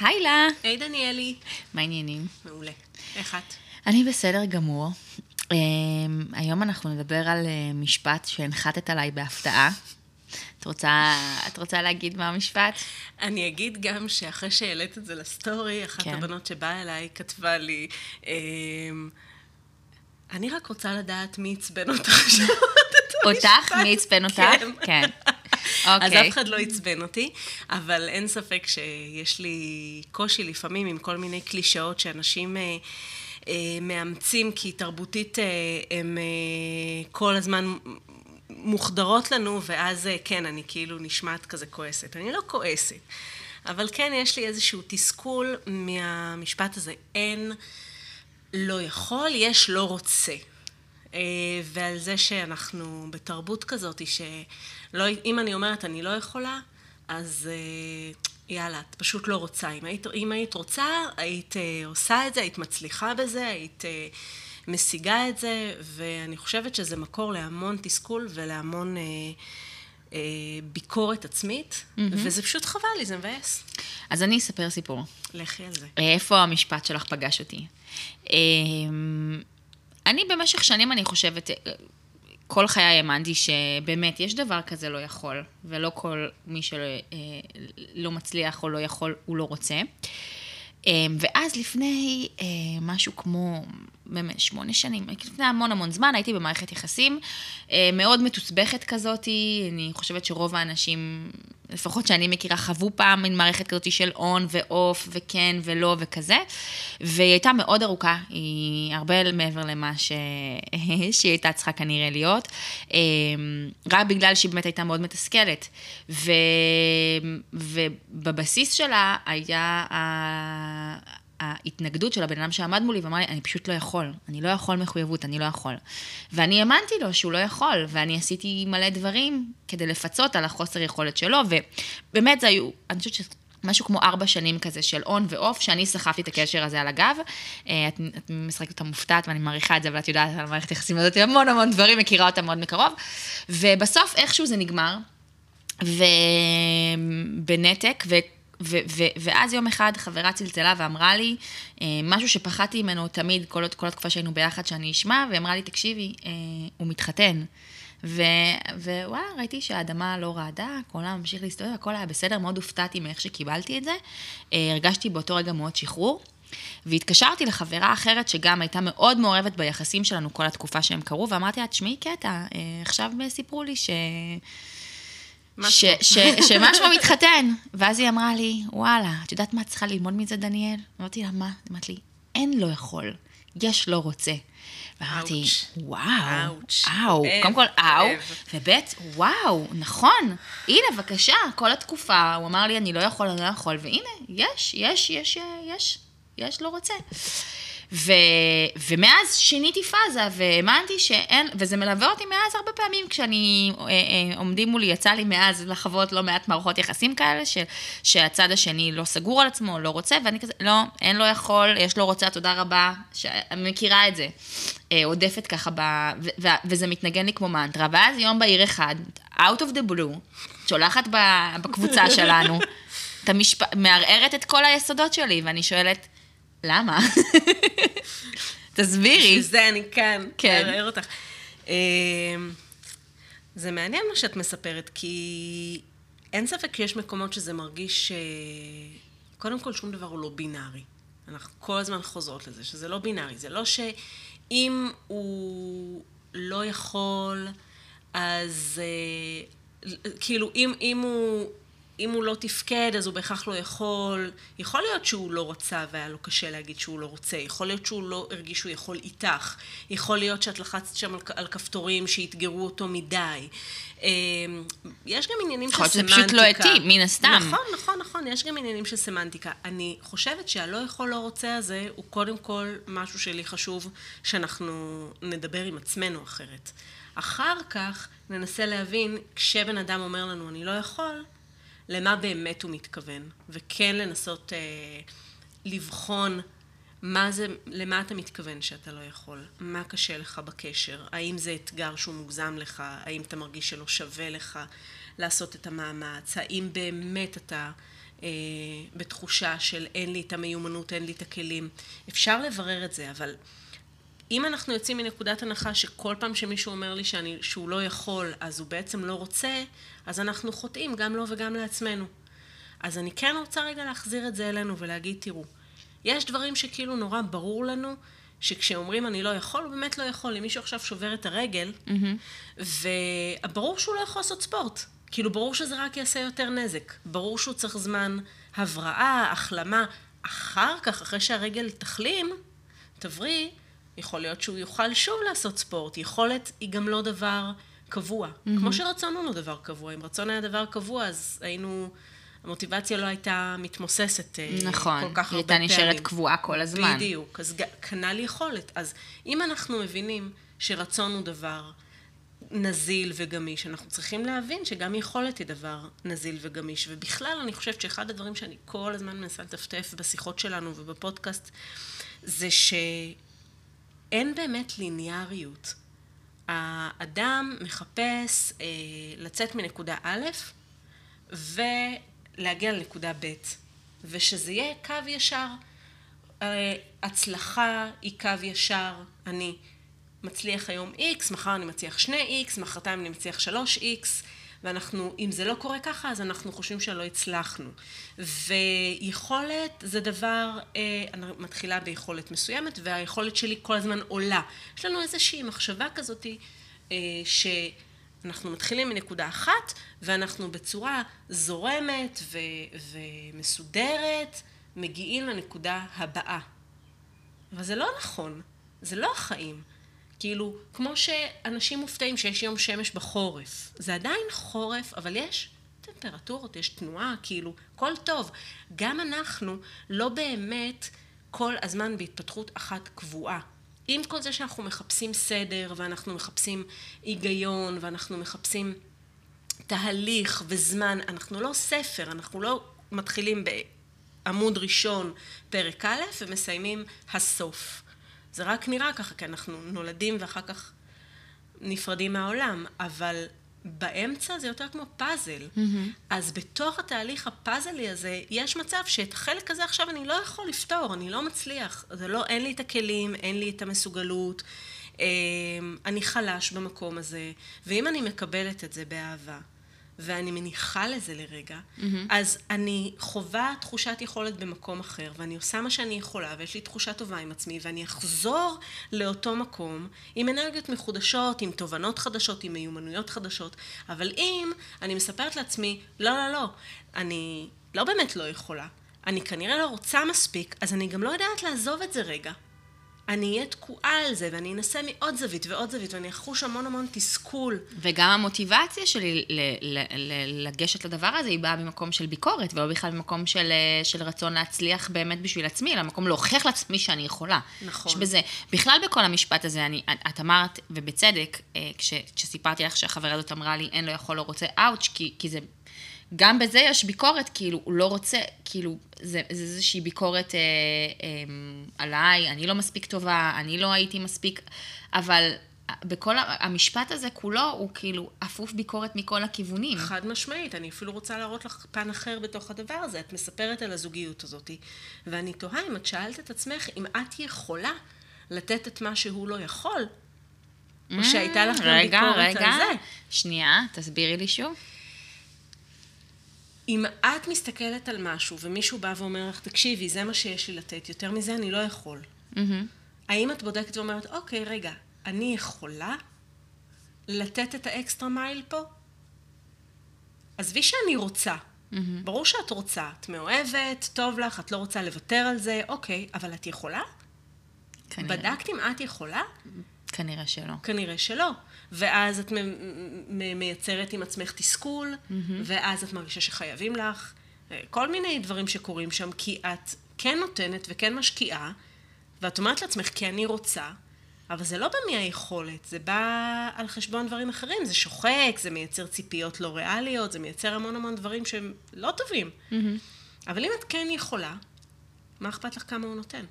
היי לה. היי דניאלי. מה העניינים? מעולה. איך את? אני בסדר גמור. Um, היום אנחנו נדבר על uh, משפט שהנחתת עליי בהפתעה. את רוצה, את רוצה להגיד מה המשפט? אני אגיד גם שאחרי שהעלית את זה לסטורי, אחת כן. הבנות שבאה אליי כתבה לי, אמ, אני רק רוצה לדעת מי עצבן אותך. אותך? מי עצבן אותך? כן. כן. אז אוקיי. אף אחד לא עצבן אותי, אבל אין ספק שיש לי קושי לפעמים עם כל מיני קלישאות שאנשים אה, אה, מאמצים, כי תרבותית אה, הם אה, כל הזמן מוחדרות לנו, ואז אה, כן, אני כאילו נשמעת כזה כועסת. אני לא כועסת, אבל כן, יש לי איזשהו תסכול מהמשפט הזה. אין לא יכול, יש לא רוצה. אה, ועל זה שאנחנו בתרבות כזאת, שלא, אם אני אומרת אני לא יכולה, אז אה, יאללה, את פשוט לא רוצה. אם היית, אם היית רוצה, היית אה, עושה את זה, היית מצליחה בזה, היית אה, משיגה את זה, ואני חושבת שזה מקור להמון תסכול ולהמון אה, אה, ביקורת עצמית, mm-hmm. וזה פשוט חבל לי, זה מבאס. אז אני אספר סיפור. לכי על זה. איפה המשפט שלך פגש אותי? אני במשך שנים, אני חושבת, אה, כל חיי האמנתי שבאמת יש דבר כזה לא יכול, ולא כל מי שלא אה, לא מצליח או לא יכול, הוא לא רוצה. אמ, ואז לפני אה, משהו כמו, באמת, שמונה שנים, לפני המון המון זמן, הייתי במערכת יחסים אה, מאוד מתוסבכת כזאת, אני חושבת שרוב האנשים, לפחות שאני מכירה, חוו פעם מין מערכת כזאת של און ואוף וכן ולא וכזה, והיא הייתה מאוד ארוכה, היא הרבה מעבר למה ש... שהיא הייתה צריכה כנראה להיות, אמ, רק בגלל שהיא באמת הייתה מאוד מתסכלת. ו... ובבסיס שלה היה ההתנגדות של הבן אדם שעמד מולי ואמר לי, אני פשוט לא יכול, אני לא יכול מחויבות, אני לא יכול. ואני האמנתי לו שהוא לא יכול, ואני עשיתי מלא דברים כדי לפצות על החוסר יכולת שלו, ובאמת זה היו, אני חושבת. משהו כמו ארבע שנים כזה של און ואוף, שאני סחבתי את הקשר הזה על הגב. אה, את, את משחקת אותה מופתעת ואני מעריכה את זה, אבל את יודעת על מערכת היחסים הזאת המון המון דברים, מכירה אותה מאוד מקרוב. ובסוף איכשהו זה נגמר, ובנתק, ו... ו- ו- ואז יום אחד חברה צלצלה ואמרה לי אה, משהו שפחדתי ממנו תמיד, כל, כל התקופה שהיינו ביחד, שאני אשמע, והיא אמרה לי, תקשיבי, אה, הוא מתחתן. ו- ווואלה, ראיתי שהאדמה לא רעדה, הכל העולם ממשיך להסתובב, הכל היה בסדר, מאוד הופתעתי מאיך שקיבלתי את זה. אה, הרגשתי באותו רגע מאוד שחרור. והתקשרתי לחברה אחרת שגם הייתה מאוד מעורבת ביחסים שלנו כל התקופה שהם קרו, ואמרתי לה, תשמעי קטע, אה, עכשיו סיפרו לי ש... ש, ש, שמשהו מתחתן. ואז היא אמרה לי, וואלה, את יודעת מה את צריכה ללמוד מזה, דניאל? אמרתי לה, מה? אמרתי לי, אין לא יכול, יש לא רוצה. ואמרתי. וואו. אאו, קודם כל אאו, כואב. וב' וואו, נכון, הנה, בבקשה, כל התקופה, הוא אמר לי, אני לא יכול, אני לא יכול, והנה, יש, יש, יש, יש, יש לא רוצה. ו, ומאז שיניתי פאזה, והאמנתי שאין, וזה מלווה אותי מאז הרבה פעמים, כשאני, אה, אה, עומדים מולי, יצא לי מאז לחוות לא מעט מערכות יחסים כאלה, ש, שהצד השני לא סגור על עצמו, לא רוצה, ואני כזה, לא, אין לא יכול, יש לא רוצה, תודה רבה, שאני מכירה את זה. אה, עודפת ככה, ב, ו, ו, וזה מתנגן לי כמו מנטרה, ואז יום בהיר אחד, out of the blue, שולחת בקבוצה שלנו, את המשפ... מערערת את כל היסודות שלי, ואני שואלת, למה? תסבירי. בשביל זה אני כאן, כן. לערער אותך. אה, זה מעניין מה שאת מספרת, כי אין ספק שיש מקומות שזה מרגיש, אה, קודם כל שום דבר הוא לא בינארי. אנחנו כל הזמן חוזרות לזה, שזה לא בינארי. זה לא שאם הוא לא יכול, אז אה, כאילו, אם, אם הוא... אם הוא לא תפקד, אז הוא בהכרח לא יכול. יכול להיות שהוא לא רצה והיה לו קשה להגיד שהוא לא רוצה. יכול להיות שהוא לא הרגיש שהוא יכול איתך. יכול להיות שאת לחצת שם על, על כפתורים שאתגרו אותו מדי. אה, יש גם עניינים של יכול להיות שזה סמנטיקה. פשוט לא התאים, מן הסתם. נכון, נכון, נכון. יש גם עניינים של סמנטיקה. אני חושבת שהלא יכול לא רוצה הזה, הוא קודם כל משהו שלי חשוב שאנחנו נדבר עם עצמנו אחרת. אחר כך ננסה להבין, כשבן אדם אומר לנו אני לא יכול, למה באמת הוא מתכוון, וכן לנסות אה, לבחון מה זה, למה אתה מתכוון שאתה לא יכול, מה קשה לך בקשר, האם זה אתגר שהוא מוגזם לך, האם אתה מרגיש שלא שווה לך לעשות את המאמץ, האם באמת אתה אה, בתחושה של אין לי את המיומנות, אין לי את הכלים. אפשר לברר את זה, אבל אם אנחנו יוצאים מנקודת הנחה שכל פעם שמישהו אומר לי שאני, שהוא לא יכול, אז הוא בעצם לא רוצה, אז אנחנו חוטאים גם לו וגם לעצמנו. אז אני כן רוצה רגע להחזיר את זה אלינו ולהגיד, תראו, יש דברים שכאילו נורא ברור לנו, שכשאומרים אני לא יכול, הוא באמת לא יכול. אם מישהו עכשיו שובר את הרגל, mm-hmm. וברור שהוא לא יכול לעשות ספורט. כאילו, ברור שזה רק יעשה יותר נזק. ברור שהוא צריך זמן הבראה, החלמה. אחר כך, אחרי שהרגל תחלים, תבריא, יכול להיות שהוא יוכל שוב לעשות ספורט. יכולת היא גם לא דבר קבוע. Mm-hmm. כמו שרצון הוא לא דבר קבוע. אם רצון היה דבר קבוע, אז היינו... המוטיבציה לא הייתה מתמוססת אה, נכון, כל כך הרבה פעמים. נכון, היא הייתה נשארת קבועה כל הזמן. בדיוק, אז כנ"ל יכולת. אז אם אנחנו מבינים שרצון הוא דבר נזיל וגמיש, אנחנו צריכים להבין שגם יכולת היא דבר נזיל וגמיש. ובכלל, אני חושבת שאחד הדברים שאני כל הזמן מנסה לטפטף בשיחות שלנו ובפודקאסט, זה שאין באמת ליניאריות. האדם מחפש אה, לצאת מנקודה א', ולהגיע לנקודה ב', ושזה יהיה קו ישר. אה, הצלחה היא קו ישר, אני מצליח היום X, מחר אני מצליח 2X, מחרתיים אני מצליח 3X, ואנחנו, אם זה לא קורה ככה, אז אנחנו חושבים שלא הצלחנו. ויכולת זה דבר, אה, אני מתחילה ביכולת מסוימת, והיכולת שלי כל הזמן עולה. יש לנו איזושהי מחשבה כזאתי, אה, שאנחנו מתחילים מנקודה אחת, ואנחנו בצורה זורמת ו- ומסודרת, מגיעים לנקודה הבאה. אבל זה לא נכון, זה לא החיים. כאילו, כמו שאנשים מופתעים שיש יום שמש בחורף, זה עדיין חורף, אבל יש טמפרטורות, יש תנועה, כאילו, הכל טוב. גם אנחנו לא באמת כל הזמן בהתפתחות אחת קבועה. עם כל זה שאנחנו מחפשים סדר, ואנחנו מחפשים היגיון, ואנחנו מחפשים תהליך וזמן, אנחנו לא ספר, אנחנו לא מתחילים בעמוד ראשון, פרק א', ומסיימים הסוף. זה רק נראה ככה, כי אנחנו נולדים ואחר כך נפרדים מהעולם, אבל באמצע זה יותר כמו פאזל. Mm-hmm. אז בתוך התהליך הפאזלי הזה, יש מצב שאת החלק הזה עכשיו אני לא יכול לפתור, אני לא מצליח. זה לא, אין לי את הכלים, אין לי את המסוגלות, אמ, אני חלש במקום הזה, ואם אני מקבלת את זה באהבה, ואני מניחה לזה לרגע, mm-hmm. אז אני חווה תחושת יכולת במקום אחר, ואני עושה מה שאני יכולה, ויש לי תחושה טובה עם עצמי, ואני אחזור לאותו מקום עם אנרגיות מחודשות, עם תובנות חדשות, עם מיומנויות חדשות, אבל אם אני מספרת לעצמי, לא, לא, לא, אני לא באמת לא יכולה, אני כנראה לא רוצה מספיק, אז אני גם לא יודעת לעזוב את זה רגע. אני אהיה תקועה על זה, ואני אנסה מעוד זווית ועוד זווית, ואני אחוש המון המון תסכול. וגם המוטיבציה שלי לגשת לדבר הזה, היא באה במקום של ביקורת, ולא בכלל במקום של, אה, של רצון להצליח באמת בשביל עצמי, אלא במקום להוכיח לעצמי שאני יכולה. נכון. יש בזה, בכלל בכל המשפט הזה, אני, את אמרת, ובצדק, אה, כש, כשסיפרתי לך שהחברה הזאת אמרה לי, אין, לא יכול, לא רוצה, אאוץ', כי, כי זה גם בזה יש ביקורת, כאילו, הוא לא רוצה, כאילו, זה, זה איזושהי ביקורת אה, אה, עליי, אני לא מספיק טובה, אני לא הייתי מספיק, אבל בכל המשפט הזה כולו הוא כאילו אפוף ביקורת מכל הכיוונים. חד משמעית, אני אפילו רוצה להראות לך פן אחר בתוך הדבר הזה. את מספרת על הזוגיות הזאת, ואני תוהה אם את שאלת את עצמך אם את יכולה לתת את מה שהוא לא יכול, או שהייתה לך גם ביקורת רגע, על זה. רגע, שנייה, תסבירי לי שוב. אם את מסתכלת על משהו ומישהו בא ואומר לך, תקשיבי, זה מה שיש לי לתת, יותר מזה אני לא יכול. Mm-hmm. האם את בודקת ואומרת, אוקיי, רגע, אני יכולה לתת את האקסטרה מייל פה? עזבי שאני רוצה. Mm-hmm. ברור שאת רוצה, את מאוהבת, טוב לך, את לא רוצה לוותר על זה, אוקיי, אבל את יכולה? כנראה. בדקת אם את יכולה? כנראה שלא. כנראה שלא. ואז את מייצרת עם עצמך תסכול, mm-hmm. ואז את מרגישה שחייבים לך. אה, כל מיני דברים שקורים שם, כי את כן נותנת וכן משקיעה, ואת אומרת לעצמך, כי אני רוצה, אבל זה לא בא מהיכולת, זה בא על חשבון דברים אחרים, זה שוחק, זה מייצר ציפיות לא ריאליות, זה מייצר המון המון דברים שהם לא טובים. Mm-hmm. אבל אם את כן יכולה, מה אכפת לך כמה הוא נותן?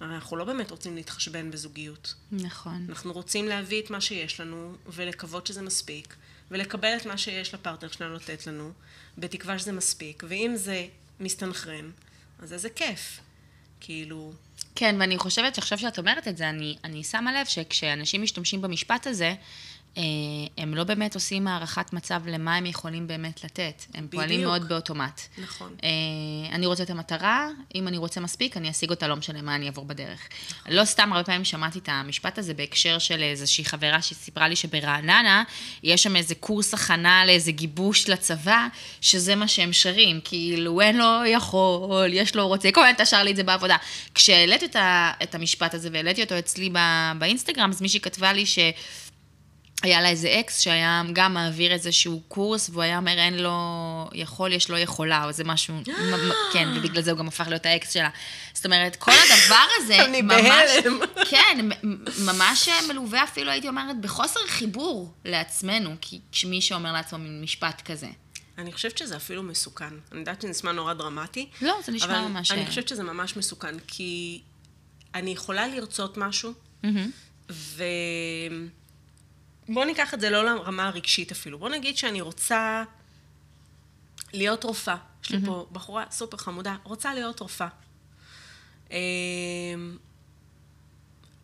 הרי אנחנו לא באמת רוצים להתחשבן בזוגיות. נכון. אנחנו רוצים להביא את מה שיש לנו ולקוות שזה מספיק, ולקבל את מה שיש לפרטנר שלנו לתת לנו, בתקווה שזה מספיק, ואם זה מסתנכרן, אז איזה כיף. כאילו... כן, ואני חושבת שעכשיו שאת אומרת את זה, אני, אני שמה לב שכשאנשים משתמשים במשפט הזה, הם לא באמת עושים הערכת מצב למה הם יכולים באמת לתת. הם בדיוק. פועלים מאוד באוטומט. נכון. אה, אני רוצה את המטרה, אם אני רוצה מספיק, אני אשיג אותה, לא משנה מה אני אעבור בדרך. נכון. לא סתם הרבה פעמים שמעתי את המשפט הזה בהקשר של איזושהי חברה שסיפרה לי שברעננה, יש שם איזה קורס הכנה לאיזה גיבוש לצבא, שזה מה שהם שרים, כאילו אין לו יכול, יש לו רוצה, כל הזמן אתה שר לי את זה בעבודה. כשהעליתי את המשפט הזה והעליתי אותו אצלי באינסטגרם, אז מישהי כתבה לי ש... היה לה איזה אקס שהיה גם מעביר איזשהו קורס, והוא היה אומר, אין לו יכול, יש לו יכולה, או איזה משהו, כן, ובגלל זה הוא גם הפך להיות האקס שלה. זאת אומרת, כל הדבר הזה, אני בהלם. כן, ממש מלווה אפילו, הייתי אומרת, בחוסר חיבור לעצמנו, כי מי שאומר לעצמו משפט כזה. אני חושבת שזה אפילו מסוכן. אני יודעת שזה נשמע נורא דרמטי. לא, זה נשמע ממש... אבל אני חושבת שזה ממש מסוכן, כי אני יכולה לרצות משהו, ו... בוא ניקח את זה לא לרמה הרגשית אפילו. בוא נגיד שאני רוצה להיות רופאה. יש לי פה בחורה סופר חמודה, רוצה להיות רופאה. אמ,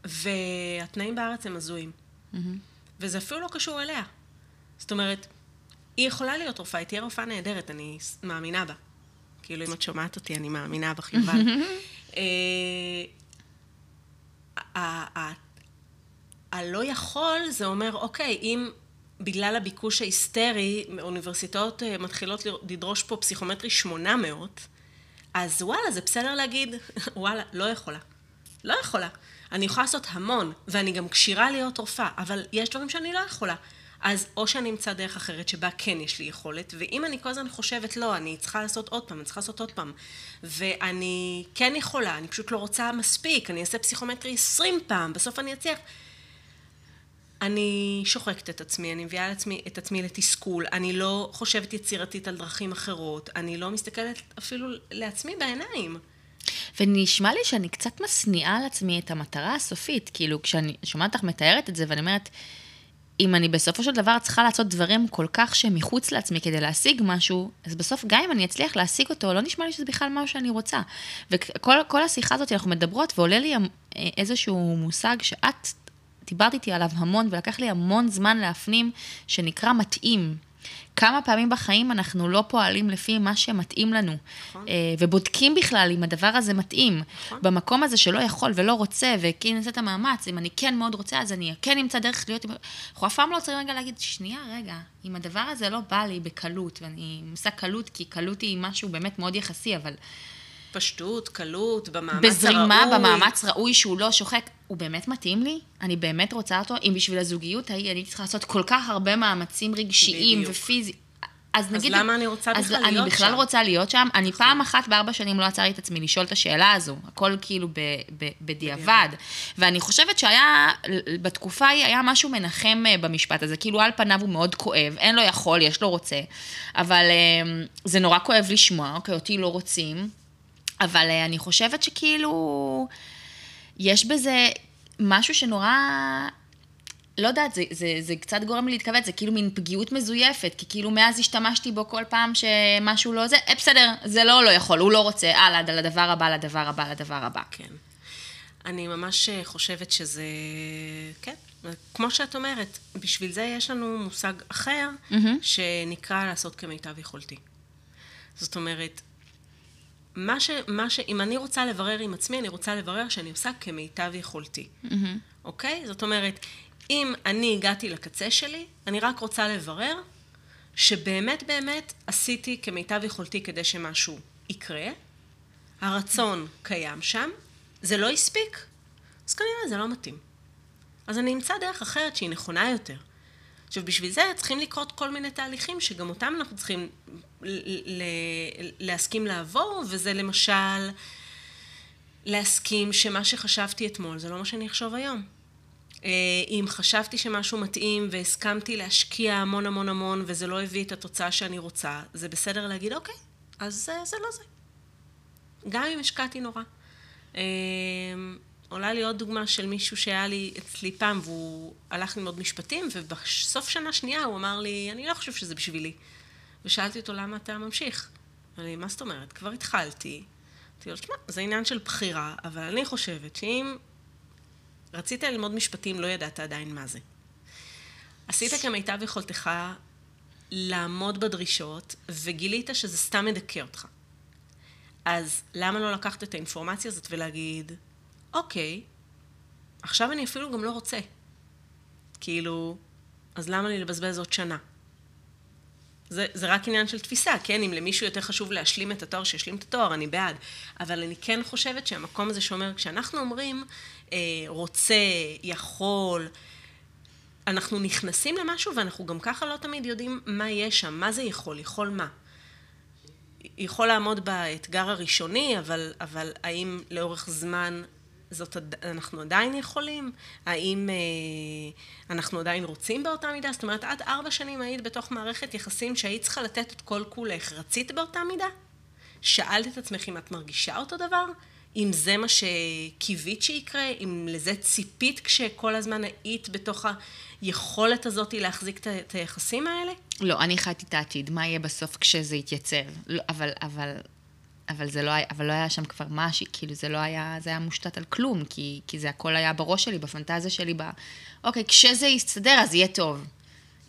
והתנאים בארץ הם הזויים. וזה אפילו לא קשור אליה. זאת אומרת, היא יכולה להיות רופאה, היא תהיה רופאה נהדרת, אני מאמינה בה. כאילו, אם את שומעת אותי, אני מאמינה בך, יובל. הלא יכול, זה אומר, אוקיי, אם בגלל הביקוש ההיסטרי, אוניברסיטאות אה, מתחילות לדרוש פה פסיכומטרי 800, אז וואלה, זה בסדר להגיד, וואלה, לא יכולה. לא יכולה. אני יכולה לעשות המון, ואני גם כשירה להיות רופאה, אבל יש דברים שאני לא יכולה. אז או שאני אמצא דרך אחרת שבה כן יש לי יכולת, ואם אני כל הזמן חושבת, לא, אני צריכה לעשות עוד פעם, אני צריכה לעשות עוד פעם, ואני כן יכולה, אני פשוט לא רוצה מספיק, אני אעשה פסיכומטרי 20 פעם, בסוף אני אצליח. אני שוחקת את עצמי, אני מביאה לעצמי, את עצמי לתסכול, אני לא חושבת יצירתית על דרכים אחרות, אני לא מסתכלת אפילו לעצמי בעיניים. ונשמע לי שאני קצת משניאה על עצמי את המטרה הסופית, כאילו כשאני שומעת לך מתארת את זה ואני אומרת, אם אני בסופו של דבר צריכה לעשות דברים כל כך שהם מחוץ לעצמי כדי להשיג משהו, אז בסוף גם אם אני אצליח להשיג אותו, לא נשמע לי שזה בכלל משהו שאני רוצה. וכל השיחה הזאת אנחנו מדברות ועולה לי איזשהו מושג שאת דיברתי איתי עליו המון, ולקח לי המון זמן להפנים, שנקרא מתאים. כמה פעמים בחיים אנחנו לא פועלים לפי מה שמתאים לנו, נכון. אה, ובודקים בכלל אם הדבר הזה מתאים. נכון. במקום הזה שלא יכול ולא רוצה, וכי נעשה את המאמץ, אם אני כן מאוד רוצה, אז אני כן אמצא דרך להיות... אנחנו אף פעם לא צריכים רגע להגיד, שנייה, רגע, אם הדבר הזה לא בא לי בקלות, ואני עושה קלות, כי קלות היא משהו באמת מאוד יחסי, אבל... פשטות, קלות, במאמץ בזרימה, הראוי. בזרימה, במאמץ ראוי שהוא לא שוחק. הוא באמת מתאים לי? אני באמת רוצה אותו? אם בשביל הזוגיות ההיא אני צריכה לעשות כל כך הרבה מאמצים רגשיים ופיזיים. אז נגיד... אז למה אני רוצה בכלל להיות שם? אני בכלל רוצה להיות שם. אני נכון. פעם אחת בארבע שנים לא עצרתי את עצמי לשאול את השאלה הזו. הכל כאילו ב, ב, בדיעבד. ואני חושבת שהיה, בתקופה ההיא היה משהו מנחם אה, במשפט הזה. כאילו על פניו הוא מאוד כואב, אין לו יכול, יש לו רוצה. אבל אה, זה נורא כואב לשמוע, אוקיי, אותי לא רוצים. אבל אה, אני חושבת שכאילו, יש בזה משהו שנורא... לא יודעת, זה, זה, זה קצת גורם לי להתכווץ, זה כאילו מין פגיעות מזויפת, כי כאילו מאז השתמשתי בו כל פעם שמשהו לא זה, אה, בסדר, זה לא לא יכול, הוא לא רוצה, הלאה, לדבר הבא, לדבר הבא, לדבר הבא. כן. אני ממש אה, חושבת שזה, כן, כמו שאת אומרת, בשביל זה יש לנו מושג אחר, mm-hmm. שנקרא לעשות כמיטב יכולתי. זאת אומרת, מה ש, מה ש... אם אני רוצה לברר עם עצמי, אני רוצה לברר שאני עושה כמיטב יכולתי. Mm-hmm. אוקיי? זאת אומרת, אם אני הגעתי לקצה שלי, אני רק רוצה לברר שבאמת באמת עשיתי כמיטב יכולתי כדי שמשהו יקרה, הרצון קיים שם, זה לא הספיק, אז כנראה זה לא מתאים. אז אני אמצא דרך אחרת שהיא נכונה יותר. עכשיו, בשביל זה צריכים לקרות כל מיני תהליכים שגם אותם אנחנו צריכים להסכים לעבור, וזה למשל להסכים שמה שחשבתי אתמול זה לא מה שאני אחשוב היום. אה, אם חשבתי שמשהו מתאים והסכמתי להשקיע המון המון המון וזה לא הביא את התוצאה שאני רוצה, זה בסדר להגיד, אוקיי, אז זה, זה לא זה. גם אם השקעתי נורא. עולה לי עוד דוגמה של מישהו שהיה לי אצלי פעם, והוא הלך ללמוד משפטים, ובסוף שנה שנייה הוא אמר לי, אני לא חושב שזה בשבילי. ושאלתי אותו, למה אתה ממשיך? אמר לי, מה זאת אומרת? כבר התחלתי. אמרתי לו, תשמע, זה עניין של בחירה, אבל אני חושבת שאם רצית ללמוד משפטים, לא ידעת עדיין מה זה. עשית כמיטב יכולתך לעמוד בדרישות, וגילית שזה סתם מדכא אותך. אז למה לא לקחת את האינפורמציה הזאת ולהגיד, אוקיי, עכשיו אני אפילו גם לא רוצה. כאילו, אז למה לי לבזבז עוד שנה? זה, זה רק עניין של תפיסה, כן? אם למישהו יותר חשוב להשלים את התואר, שישלים את התואר, אני בעד. אבל אני כן חושבת שהמקום הזה שאומר, כשאנחנו אומרים אה, רוצה, יכול, אנחנו נכנסים למשהו ואנחנו גם ככה לא תמיד יודעים מה יש שם, מה זה יכול, יכול מה. יכול לעמוד באתגר הראשוני, אבל, אבל האם לאורך זמן זאת, אנחנו עדיין יכולים? האם אה, אנחנו עדיין רוצים באותה מידה? זאת אומרת, עד ארבע שנים היית בתוך מערכת יחסים שהיית צריכה לתת את כל כולך. רצית באותה מידה? שאלת את עצמך אם את מרגישה אותו דבר? אם זה מה שקיווית שיקרה? אם לזה ציפית כשכל הזמן היית בתוך היכולת הזאת להחזיק את היחסים האלה? לא, אני חייתי את העתיד, מה יהיה בסוף כשזה יתייצב. לא, אבל, אבל אבל זה לא היה, אבל לא היה שם כבר משהו, כאילו זה לא היה, זה היה מושתת על כלום, כי, כי זה הכל היה בראש שלי, בפנטזיה שלי, ב... אוקיי, כשזה יסתדר אז יהיה טוב.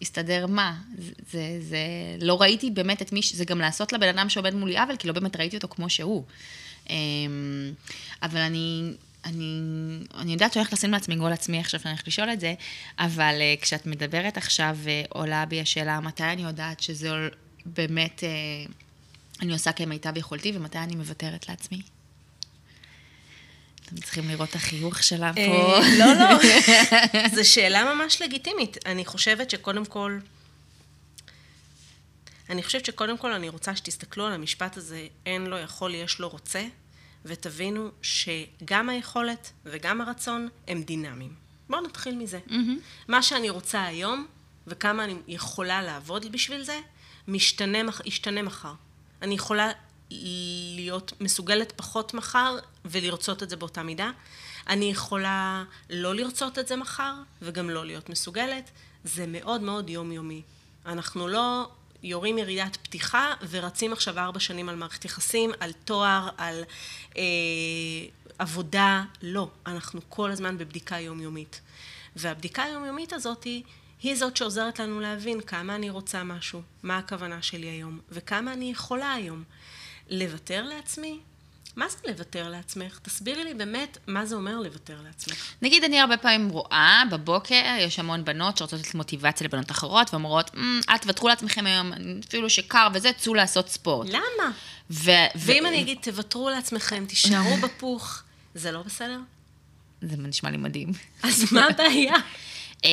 יסתדר מה? זה, זה, זה, לא ראיתי באמת את מי, ש... זה גם לעשות לבן אדם שעובד מולי עוול, כי לא באמת ראיתי אותו כמו שהוא. אמ, אבל אני, אני, אני יודעת שהולכת לשים לעצמי גול עצמי עכשיו שאני הולכת לשאול את זה, אבל uh, כשאת מדברת עכשיו, uh, עולה בי השאלה, מתי אני יודעת שזה באמת... Uh, אני עושה כמיטב יכולתי, ומתי אני מוותרת לעצמי? אתם צריכים לראות את החיוך שלה אה, פה. לא, לא, זו שאלה ממש לגיטימית. אני חושבת שקודם כל... אני חושבת שקודם כל אני רוצה שתסתכלו על המשפט הזה, אין לו יכול, יש לו רוצה, ותבינו שגם היכולת וגם הרצון הם דינמיים. בואו נתחיל מזה. Mm-hmm. מה שאני רוצה היום, וכמה אני יכולה לעבוד בשביל זה, משתנה, ישתנה מחר. אני יכולה להיות מסוגלת פחות מחר ולרצות את זה באותה מידה. אני יכולה לא לרצות את זה מחר וגם לא להיות מסוגלת. זה מאוד מאוד יומיומי. אנחנו לא יורים ירידת פתיחה ורצים עכשיו ארבע שנים על מערכת יחסים, על תואר, על אה, עבודה. לא, אנחנו כל הזמן בבדיקה יומיומית. והבדיקה היומיומית הזאת היא היא זאת שעוזרת לנו להבין כמה אני רוצה משהו, מה הכוונה שלי היום, וכמה אני יכולה היום. לוותר לעצמי? מה זה לוותר לעצמך? תסבירי לי באמת מה זה אומר לוותר לעצמך. נגיד, אני הרבה פעמים רואה בבוקר, יש המון בנות שרוצות לתת מוטיבציה לבנות אחרות, ואומרות, mm, אל תוותרו לעצמכם היום, אפילו שקר וזה, צאו לעשות ספורט. למה? ו- ואם ו- אני אגיד, תוותרו לעצמכם, תישארו בפוך, זה לא בסדר? זה נשמע לי מדהים. אז מה הבעיה? Uh,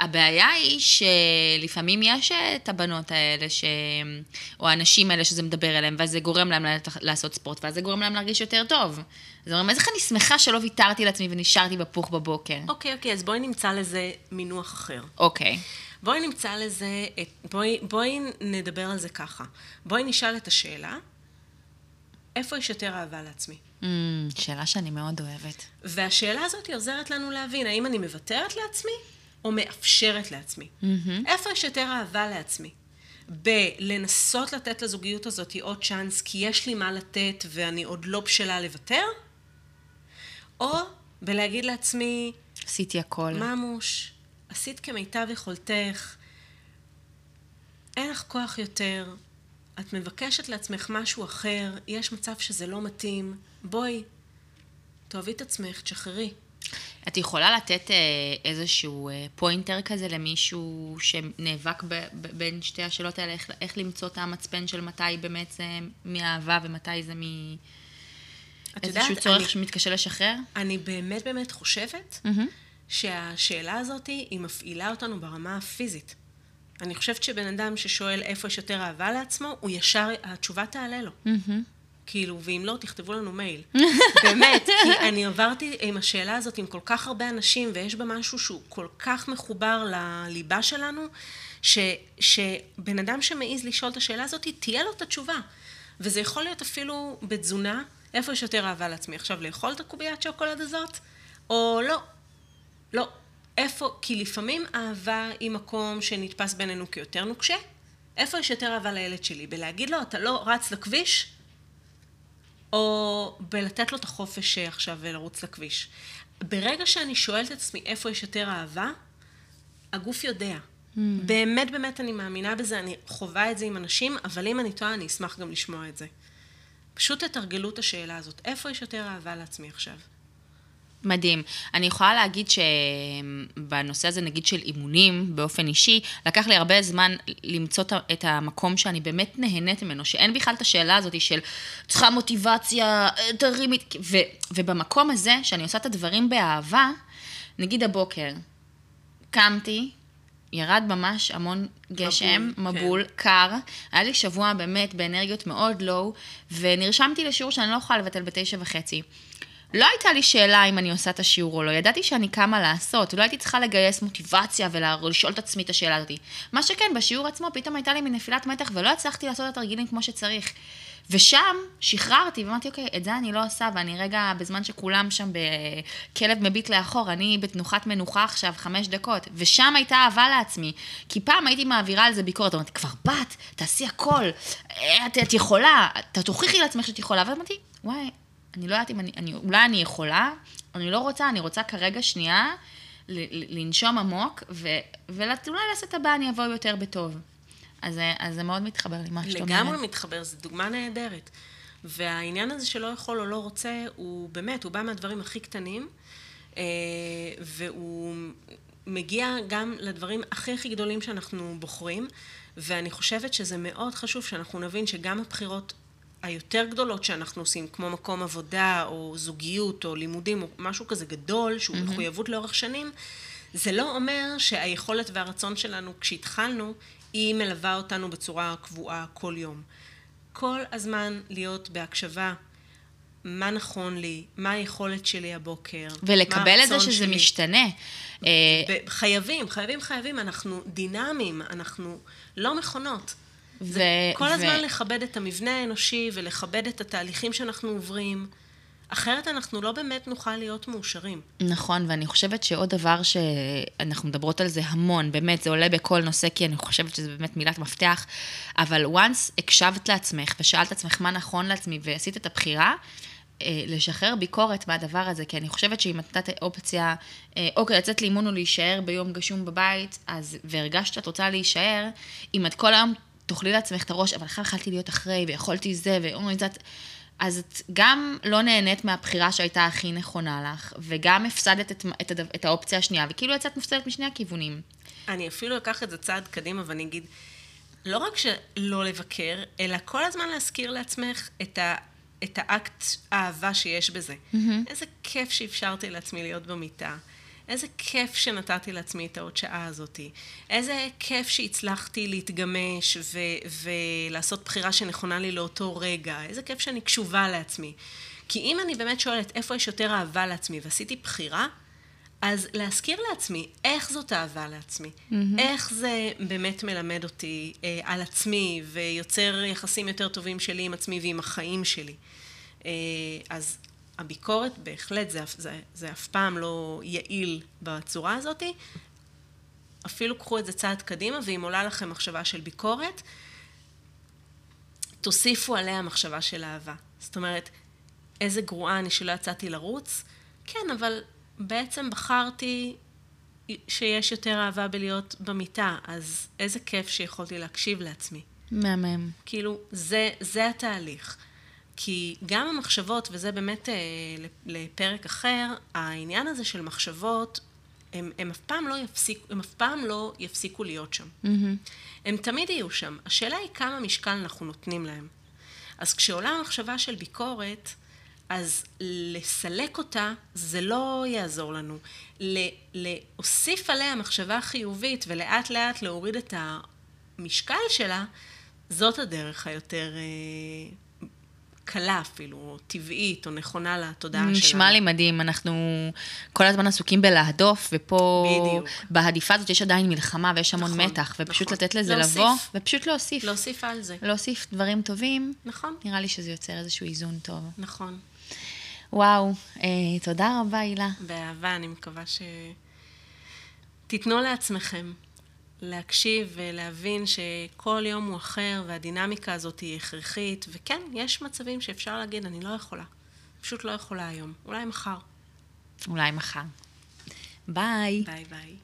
הבעיה היא שלפעמים יש את הבנות האלה, ש... או האנשים האלה שזה מדבר אליהם, ואז זה גורם להם לעשות ספורט, ואז זה גורם להם להרגיש יותר טוב. אז אומרים, איך אני שמחה שלא ויתרתי לעצמי ונשארתי בפוך בבוקר. אוקיי, okay, אוקיי, okay, אז בואי נמצא לזה מינוח אחר. אוקיי. Okay. בואי נמצא לזה, בואי, בואי נדבר על זה ככה. בואי נשאל את השאלה, איפה יש יותר אהבה לעצמי? Mm, שאלה שאני מאוד אוהבת. והשאלה הזאת עוזרת לנו להבין, האם אני מוותרת לעצמי, או מאפשרת לעצמי. Mm-hmm. איפה יש יותר אהבה לעצמי? בלנסות לתת לזוגיות הזאת עוד צ'אנס, כי יש לי מה לתת ואני עוד לא בשלה לוותר? או בלהגיד לעצמי... עשיתי הכל. ממוש, עשית כמיטב יכולתך, אין לך כוח יותר, את מבקשת לעצמך משהו אחר, יש מצב שזה לא מתאים, בואי, תאהבי את עצמך, תשחררי. את יכולה לתת אה, איזשהו אה, פוינטר כזה למישהו שנאבק ב, ב, בין שתי השאלות האלה, איך, איך למצוא את המצפן של מתי באמת זה מאהבה ומתי זה מ... את יודעת, איזשהו צורך אני, שמתקשה לשחרר? אני באמת באמת חושבת mm-hmm. שהשאלה הזאת היא מפעילה אותנו ברמה הפיזית. אני חושבת שבן אדם ששואל איפה יש יותר אהבה לעצמו, הוא ישר, התשובה תעלה לו. Mm-hmm. כאילו, ואם לא, תכתבו לנו מייל. באמת, כי אני עברתי עם השאלה הזאת עם כל כך הרבה אנשים, ויש בה משהו שהוא כל כך מחובר לליבה שלנו, ש, שבן אדם שמעז לשאול את השאלה הזאת, תהיה לו את התשובה. וזה יכול להיות אפילו בתזונה, איפה יש יותר אהבה לעצמי? עכשיו, לאכול את הקוביית שוקולד הזאת? או לא. לא. איפה, כי לפעמים אהבה היא מקום שנתפס בינינו כיותר נוקשה. איפה יש יותר אהבה לילד שלי? בלהגיד לו, אתה לא רץ לכביש, או בלתת לו את החופש עכשיו ולרוץ לכביש. ברגע שאני שואלת את עצמי איפה יש יותר אהבה, הגוף יודע. Mm. באמת, באמת אני מאמינה בזה, אני חווה את זה עם אנשים, אבל אם אני טועה, אני אשמח גם לשמוע את זה. פשוט תתרגלו את השאלה הזאת, איפה יש יותר אהבה לעצמי עכשיו? מדהים. אני יכולה להגיד שבנושא הזה, נגיד של אימונים, באופן אישי, לקח לי הרבה זמן למצוא את המקום שאני באמת נהנית ממנו, שאין בכלל את השאלה הזאת של צריכה מוטיבציה, תרימי, ו, ובמקום הזה, שאני עושה את הדברים באהבה, נגיד הבוקר, קמתי, ירד ממש המון גשם, מבול, מבול כן. קר. היה לי שבוע באמת באנרגיות מאוד לואו, ונרשמתי לשיעור שאני לא יכולה לבטל בתשע וחצי. לא הייתה לי שאלה אם אני עושה את השיעור או לא, ידעתי שאני קמה לעשות, ולא הייתי צריכה לגייס מוטיבציה ולשאול את עצמי את השאלה הזאת. מה שכן, בשיעור עצמו פתאום הייתה לי מנפילת מתח ולא הצלחתי לעשות את התרגילים כמו שצריך. ושם שחררתי ואמרתי, אוקיי, את זה אני לא עושה, ואני רגע, בזמן שכולם שם בכלב מביט לאחור, אני בתנוחת מנוחה עכשיו חמש דקות, ושם הייתה אהבה לעצמי. כי פעם הייתי מעבירה על זה ביקורת, אמרתי, כבר בת, תעשי הכל, את, את יכולה, תוכיחי לעצמך שאת יכולה, ואמרתי, וואי, אני לא יודעת אם אני, אני, אולי אני יכולה, אני לא רוצה, אני רוצה כרגע שנייה לנשום עמוק, ואולי לעשות הבא אני אבוא יותר בטוב. אז, אז זה מאוד מתחבר לי, מה שאת אומרת. לגמרי מתחבר, זו דוגמה נהדרת. והעניין הזה שלא יכול או לא רוצה, הוא באמת, הוא בא מהדברים הכי קטנים, אה, והוא מגיע גם לדברים הכי הכי גדולים שאנחנו בוחרים, ואני חושבת שזה מאוד חשוב שאנחנו נבין שגם הבחירות היותר גדולות שאנחנו עושים, כמו מקום עבודה, או זוגיות, או לימודים, או משהו כזה גדול, שהוא mm-hmm. מחויבות לאורך שנים, זה לא אומר שהיכולת והרצון שלנו כשהתחלנו, היא מלווה אותנו בצורה קבועה כל יום. כל הזמן להיות בהקשבה, מה נכון לי, מה היכולת שלי הבוקר, ולקבל את זה שזה שלי. משתנה. חייבים, חייבים, חייבים, אנחנו דינמיים, אנחנו לא מכונות. ו- כל ו- הזמן לכבד את המבנה האנושי ולכבד את התהליכים שאנחנו עוברים. אחרת אנחנו לא באמת נוכל להיות מאושרים. נכון, ואני חושבת שעוד דבר שאנחנו מדברות על זה המון, באמת, זה עולה בכל נושא, כי אני חושבת שזה באמת מילת מפתח, אבל once הקשבת לעצמך ושאלת לעצמך מה נכון לעצמי ועשית את הבחירה, אה, לשחרר ביקורת מהדבר הזה, כי אני חושבת שאם נתת אופציה, אה, אוקיי, לצאת לאימון או להישאר ביום גשום בבית, אז, והרגשת שאת רוצה להישאר, אם את כל היום תאכלי לעצמך את הראש, אבל בכלל יכלתי להיות אחרי, ויכולתי זה, ואומרים, את... אז את גם לא נהנית מהבחירה שהייתה הכי נכונה לך, וגם הפסדת את, את, את, את האופציה השנייה, וכאילו יצאת מפסדת משני הכיוונים. אני אפילו אקח את זה צעד קדימה ואני אגיד, לא רק שלא לבקר, אלא כל הזמן להזכיר לעצמך את, ה, את האקט האהבה שיש בזה. Mm-hmm. איזה כיף שאפשרתי לעצמי להיות במיטה. איזה כיף שנתתי לעצמי את העוד שעה הזאתי. איזה כיף שהצלחתי להתגמש ו- ולעשות בחירה שנכונה לי לאותו רגע. איזה כיף שאני קשובה לעצמי. כי אם אני באמת שואלת איפה יש יותר אהבה לעצמי ועשיתי בחירה, אז להזכיר לעצמי איך זאת אהבה לעצמי, mm-hmm. איך זה באמת מלמד אותי אה, על עצמי ויוצר יחסים יותר טובים שלי עם עצמי ועם החיים שלי. אה, אז הביקורת בהחלט זה, זה, זה אף פעם לא יעיל בצורה הזאת. אפילו קחו את זה צעד קדימה, ואם עולה לכם מחשבה של ביקורת, תוסיפו עליה מחשבה של אהבה. זאת אומרת, איזה גרועה אני שלא יצאתי לרוץ, כן, אבל בעצם בחרתי שיש יותר אהבה בלהיות במיטה, אז איזה כיף שיכולתי להקשיב לעצמי. מהמם. כאילו, זה, זה התהליך. כי גם המחשבות, וזה באמת אה, לפרק אחר, העניין הזה של מחשבות, הם, הם, אף פעם לא יפסיק, הם אף פעם לא יפסיקו להיות שם. Mm-hmm. הם תמיד יהיו שם. השאלה היא כמה משקל אנחנו נותנים להם. אז כשעולה מחשבה של ביקורת, אז לסלק אותה זה לא יעזור לנו. להוסיף עליה מחשבה חיובית ולאט לאט להוריד את המשקל שלה, זאת הדרך היותר אה, קלה אפילו, או טבעית, או נכונה לתודעה שלנו. נשמע לי מדהים, אנחנו כל הזמן עסוקים בלהדוף, ופה, בדיוק. בהדיפה הזאת יש עדיין מלחמה ויש המון נכון, מתח, ופשוט נכון. לתת לזה להוסיף. לבוא, ופשוט להוסיף. להוסיף על זה. להוסיף דברים טובים. נכון. נראה לי שזה יוצר איזשהו איזון טוב. נכון. וואו, אה, תודה רבה, הילה. באהבה, אני מקווה ש... תיתנו לעצמכם להקשיב ולהבין שכל יום הוא אחר והדינמיקה הזאת היא הכרחית, וכן, יש מצבים שאפשר להגיד, אני לא יכולה. פשוט לא יכולה היום. אולי מחר. אולי מחר. ביי. ביי ביי.